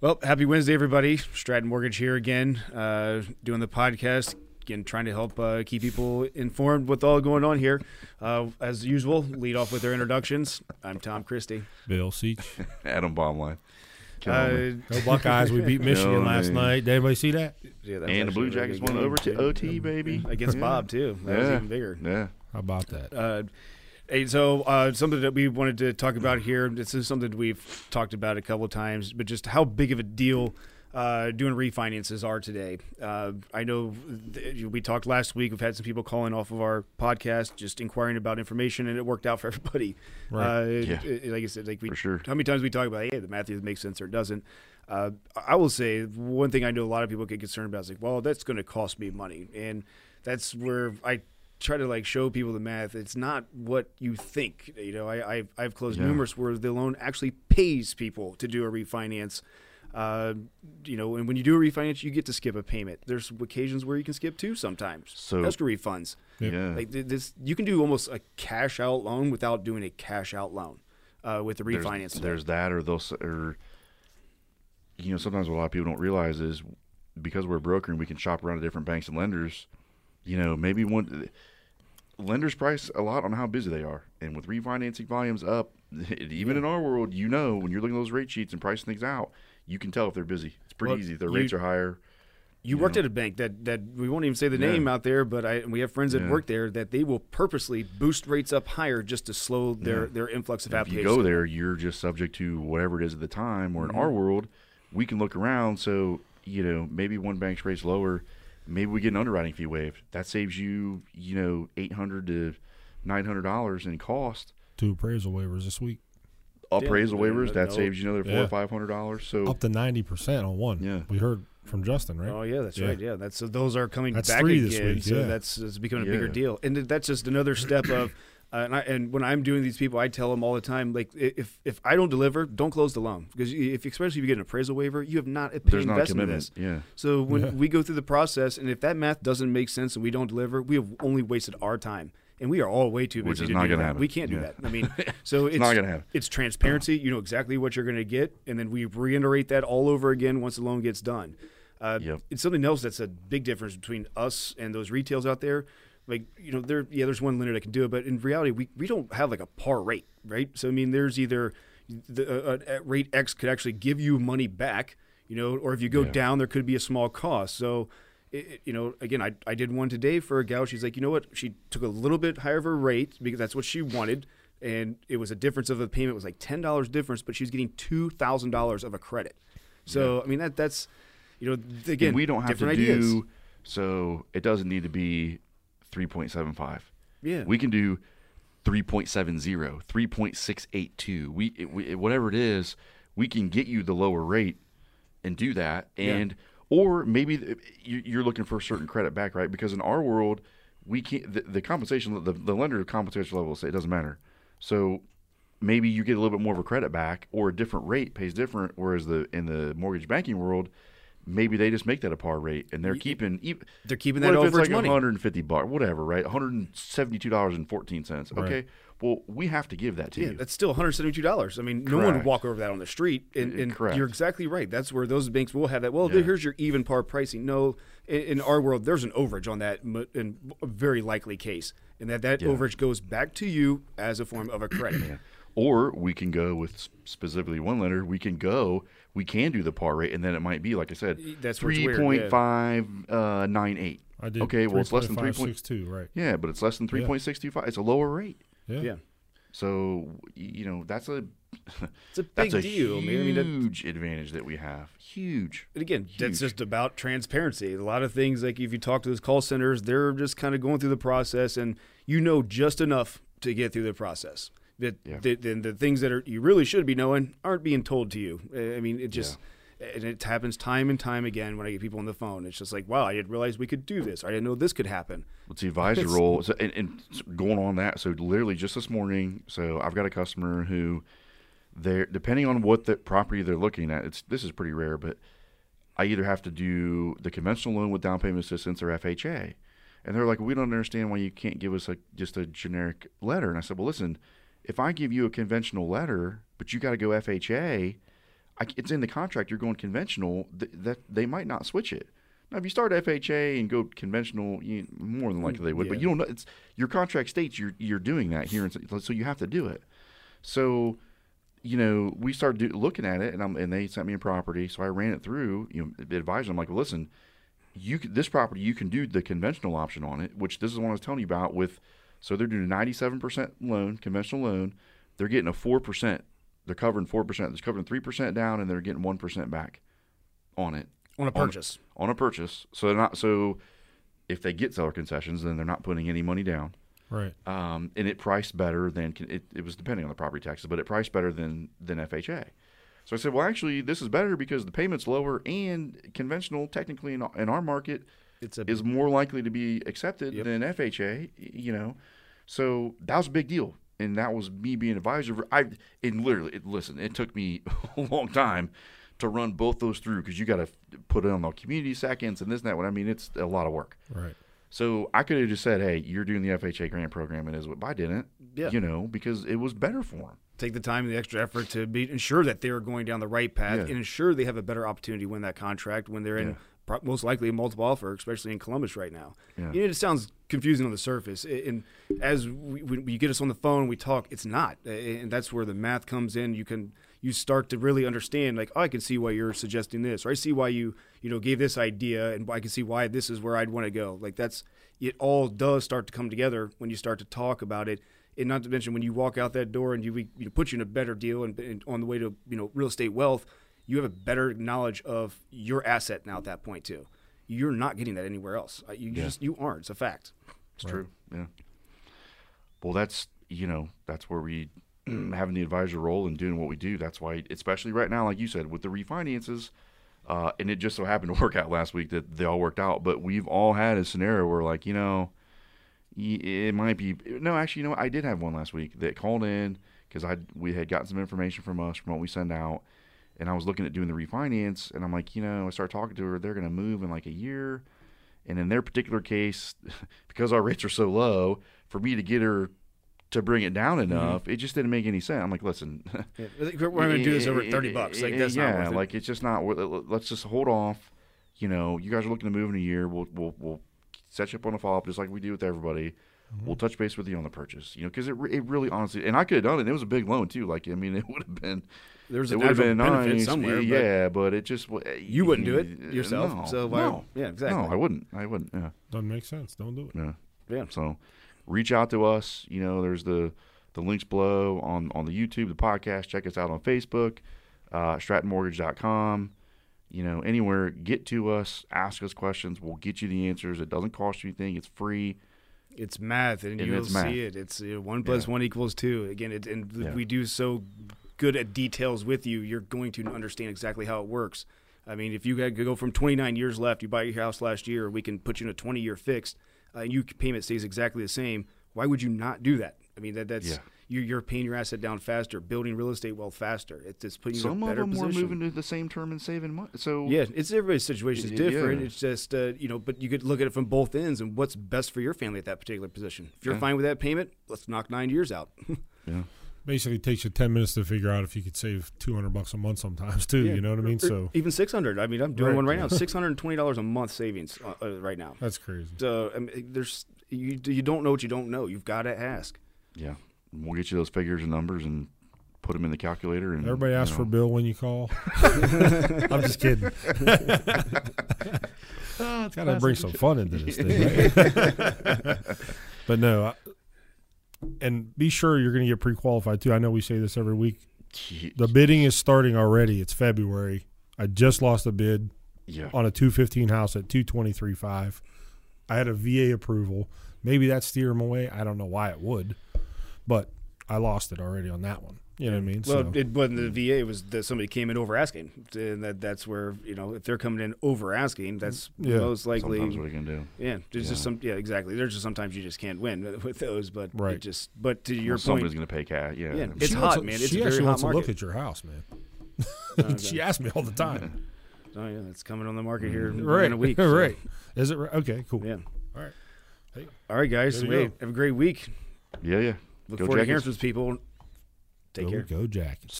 Well, happy Wednesday, everybody. Stratton Mortgage here again, uh, doing the podcast. Again, trying to help uh, keep people informed with all going on here. Uh, as usual, lead off with their introductions. I'm Tom Christie. Bill Seach. Adam Baumline. Uh, Go Buckeyes. We beat Michigan Killing last me. night. Did anybody see that? yeah, that and the Blue actually really Jackets good won over to. OT, baby. against Yeah. Bob too. That was Yeah. even bigger. Yeah. How about that? Hey, so uh, something that we wanted to talk about here. This is something we've talked about a couple of times, but just how big of a deal uh, doing refinances are today. Uh, I know th- we talked last week. We've had some people calling off of our podcast, just inquiring about information, and it worked out for everybody. Right. Uh, it- it- like I said, like we, For sure. how many times we talk about, hey, the math either makes sense or it doesn't. Uh, I will say one thing I know a lot of people get concerned about is like, well, that's going to cost me money, and that's where I try to like show people the math. It's not what you think. You know, I, I've I've closed Yeah. numerous where the loan actually pays people to do a refinance. Uh, you know, and when you do a refinance, you get to skip a payment. There's occasions where you can skip two sometimes. So- escrow refunds. Yep. Yeah. Like this, you can do almost a cash out loan without doing a cash out loan uh, with the refinance. loan. there's that, or they'll, or you know, sometimes what a lot of people don't realize is because we're a broker and we can shop around to different banks and lenders. You know, maybe one lenders price a lot on how busy they are, and with refinancing volumes up, even in our world, you know, when you're looking at those rate sheets and pricing things out, you can tell if they're busy. It's pretty Well, easy. Their you- rates are higher. You you worked know. at a bank that, that we won't even say the Yeah. name out there, but I we have friends that Yeah. work there that they will purposely boost rates up higher just to slow their, Yeah. their influx of applications. if you go there, you're just subject to whatever it is at the time. Where in Mm-hmm. our world, we can look around. So you know, maybe one bank's rates lower, maybe we get an underwriting fee waived. That saves you, you know, eight hundred to nine hundred dollars in cost. Two appraisal waivers this week. Appraisal Yeah, waivers that no- saves you another four Yeah. or five hundred dollars. So Up to 90% on one. Yeah. We heard from Justin, right? Oh yeah, that's Yeah. right. Yeah, that's so those are coming That's back three again. this week, So yeah. that's it's becoming a bigger deal, and that's just another step of. Uh, and, I, and when I'm doing these people, I tell them all the time, like if if I don't deliver, don't close the loan because if especially if you get an appraisal waiver, you have not a there's paid not a investment in commitment. this. Yeah. So when Yeah. we go through the process, and if that math doesn't make sense and we don't deliver, we have only wasted our time, and we are all way too busy Which is to not do gonna that. happen. We can't do Yeah. that. I mean, so it's, not gonna happen. It's transparency. You know exactly what you're going to get, and then we reiterate that all over again once the loan gets done. Uh, Yep. It's something else that's a big difference between us and those retails out there. Like you know, there yeah, there's one lender that can do it, but in reality, we, we don't have like a par rate, right? So I mean, there's either the uh, uh, rate X could actually give you money back, you know, or if you go Yeah. down, there could be a small cost. So. It, you know, again, I, I did one today for a gal. She's like, you know what? She took a little bit higher of a rate because that's what she wanted, and it was a difference of a payment it was like ten dollars difference, but she's getting two thousand dollars of a credit. So I mean that that's you know again and we don't have to do ideas. so it doesn't need to be 3.75 yeah. We can do 3.70 3.682 we, it, we whatever it is we can get you the lower rate and do that. Yeah. and or maybe you- you're looking for a certain credit back right? Because in our world we can't the, the compensation the, the lender compensation level say it doesn't matter. So maybe you get a little bit more of a credit back or a different rate pays different whereas the in the mortgage banking world maybe they just make that a par rate and they're keeping they're keeping what that if it's overage like money. 150 bucks, whatever, right? 172 dollars and 14 cents. Right. Okay, well we have to give that to Yeah, you. that's still one hundred seventy-two dollars. I mean, no one would walk over that on the street, and, and correct. you're exactly right. That's where those banks will have that. Well, Yeah. here's your even par pricing. No, in, in our world, there's an overage on that in a very likely case, and that that Yeah. overage goes back to you as a form of a credit. Or we can go with specifically one lender. We can go. We can do the par rate, and then it might be like I said, That's what's three weird, point yeah. uh, nine eight. I did. Okay, well it's less than three point six two, right. Yeah, but it's less than three point six two five. It's a lower rate. Yeah. Yeah, So you know that's a it's a big that's a deal. man. I mean, that, huge advantage that we have. Huge. And again, that's just about transparency. A lot of things, like if you talk to those call centers, they're just kind of going through the process, and you know just enough to get through the process. That Yeah. the, the, the things that are you really should be knowing aren't being told to you. I mean, it just and it happens time and time again when I get people on the phone. It's just like, wow, I didn't realize we could do this. I didn't know this could happen. It's the advisor It's- role. So, and, and going on that, so literally just this morning, so I've got a customer who, they're depending on what the property they're looking at. It's this is pretty rare, but I either have to do the conventional loan with down payment assistance or FHA, and they're like, we don't understand why you can't give us a just a generic letter. And I said, well, listen, if I give you a conventional letter, but you got to go FHA, I, it's in the contract. You're going conventional. Th- that they might not switch it. Now, if you start FHA and go conventional, you, more than likely they would. But you don't know. It's your contract states you're you're doing that here, in- so you have to do it. So, you know, we started do, looking at it, and I'm, and they sent me a property, so I ran it through. You know, the advisor, I'm like, well, listen, you can, this property you can do the conventional option on it, which this is what I was telling you about. With so they're doing a 97% loan, conventional loan. They're getting a four percent. They're covering four percent. They're covering three percent down, and they're getting one percent back on it on a purchase. on a purchase. So they're not so if they get seller concessions, then they're not putting any money down. Right. Um, and it priced better than it, it was depending on the property taxes, but it priced better than than FHA. So I said, well, actually, this is better because the payment's lower and conventional, technically in, in our market, It's a is more likely to be accepted Yep. than FHA. You know, so that was a big deal, and that was me being advisor. for- I and literally, it, listen, it took me a long time to run both those through because you got to put it on the community seconds and this and that. One, I mean, it's a lot of work. Right. So I could have just said, "Hey, you're doing the FHA grant program," and is what I didn't. Yeah. You know, because it was better for them. take the time and the extra effort to be ensure that they're going down the right path Yeah. and ensure they have a better opportunity to win that contract when they're in Yeah. Most likely a multiple offer, especially in Columbus right now. Yeah. You know, it sounds confusing on the surface, and as we, when you get us on the phone, we talk. It's not, and that's where the math comes in. You can you start to really understand, like, oh, I can see why you're suggesting this, or I see why you you know gave this idea, and I can see why this is where I'd want to go. Like that's it. All does start to come together when you start to talk about it and not to mention when you walk out that door and you, we you know, put you in a better deal and, and on the way to you know real estate wealth, you have a better knowledge of your asset now at that point too. You're not getting that anywhere else. Uh, You Yeah. just you aren't. It's a fact. It's true. Yeah. Well, that's you know that's where we having the advisor role and doing what we do. That's why, especially right now, like you said, with the refinances, uh, and it just so happened to work out last week that they all worked out. But we've all had a scenario where, like, you know, it might be no. Actually, you know, what? I did have one last week that called in because I we had gotten some information from us from what we send out, and I was looking at doing the refinance, and I'm like, you know, I started talking to her. They're going to move in like a year. And in their particular case, because our rates are so low, for me to get her to bring it down mm-hmm. enough, it just didn't make any sense. I'm like, listen, Yeah. We're going to do this over thirty eh, bucks. Eh, like that's yeah, not worth it. like it's just not. worth it. Let's just hold off. You know, you guys are looking to move in a year. We'll we'll we'll set you up on a follow up just like we do with everybody. Mm-hmm. We'll touch base with you on the purchase. You know, because it re- it really honestly, and I could have done it. It was a big loan too. Like I mean, it would have been. There's It a would have natural been benefit nice, somewhere. but yeah, but it just You wouldn't do it yourself, No, so why- no, yeah, exactly. No, I wouldn't. I wouldn't. Yeah. Doesn't make sense. Don't do it. Yeah. Yeah. So reach out to us. You know, there's the the links below on on the YouTube, the podcast. Check us out on Facebook, uh, StrattonMortgage.com. You know, anywhere. Get to us. Ask us questions. We'll get you the answers. It doesn't cost you anything. It's free. It's math, and, And you'll it's math. see it. It's you know, one plus Yeah. one equals two. Again, it, and Yeah. we do so good at details with you. You're going to understand exactly how it works. I mean, if you could go from 29 years left, you buy your house last year, we can put you in a 20 year fixed, uh, and your payment stays exactly the same. Why would you not do that? I mean, that that's Yeah. You, you're paying your asset down faster, building real estate wealth faster. It's just putting you in a better of them position. were moving to the same term and saving money. So Yeah, it's everybody's situation is different. yeah. It's just uh, you know, but you could look at it from both ends and what's best for your family at that particular position. If you're Yeah. fine with that payment, let's knock nine years out. yeah. Basically, it takes you ten minutes to figure out if you could save two hundred bucks a month sometimes too. Yeah. You know what I mean? Or So even six hundred. I mean, I'm doing Right. one right now. Six hundred and twenty dollars a month savings uh, uh, right now. that's crazy. So I mean, there's you you don't know what you don't know. You've got to ask. Yeah. We'll get you those figures and numbers and put them in the calculator. And Everybody you asks for. Bill when you call. I'm just kidding. Oh, Got to bring some fun into this thing, right? but no, I, and be sure you're going to get pre-qualified too. I know we say this every week. The bidding is starting already. It's February. I just lost a bid Yeah. on a 215 house at 223.5. I had a VA approval. Maybe that steer him away. I don't know why it would, but I lost it already on that one. You know what I mean? Well, so, it wasn't the VA. It was that somebody came in over asking, and that that's where you know if they're coming in over asking, that's Yeah. most likely. Sometimes what are you gonna do? Yeah, there's just some. Yeah, exactly. There's just sometimes you just can't win with those, but Right. It just, but to your Well, point, somebody's gonna pay cash. Yeah. Yeah, it's She hot, wants to- man. It's she a very actually hot wants to look at your house, man. Okay. she asks me all the time. oh yeah, it's coming on the market here in, right, in a week. so, right. Is it right? Okay, cool. Yeah. All right. Hey, All right, guys. There you Hey, go. have a great week. yeah, yeah. Look Go forward to hearing Jackets. from people. Take go, care. Go Jackets.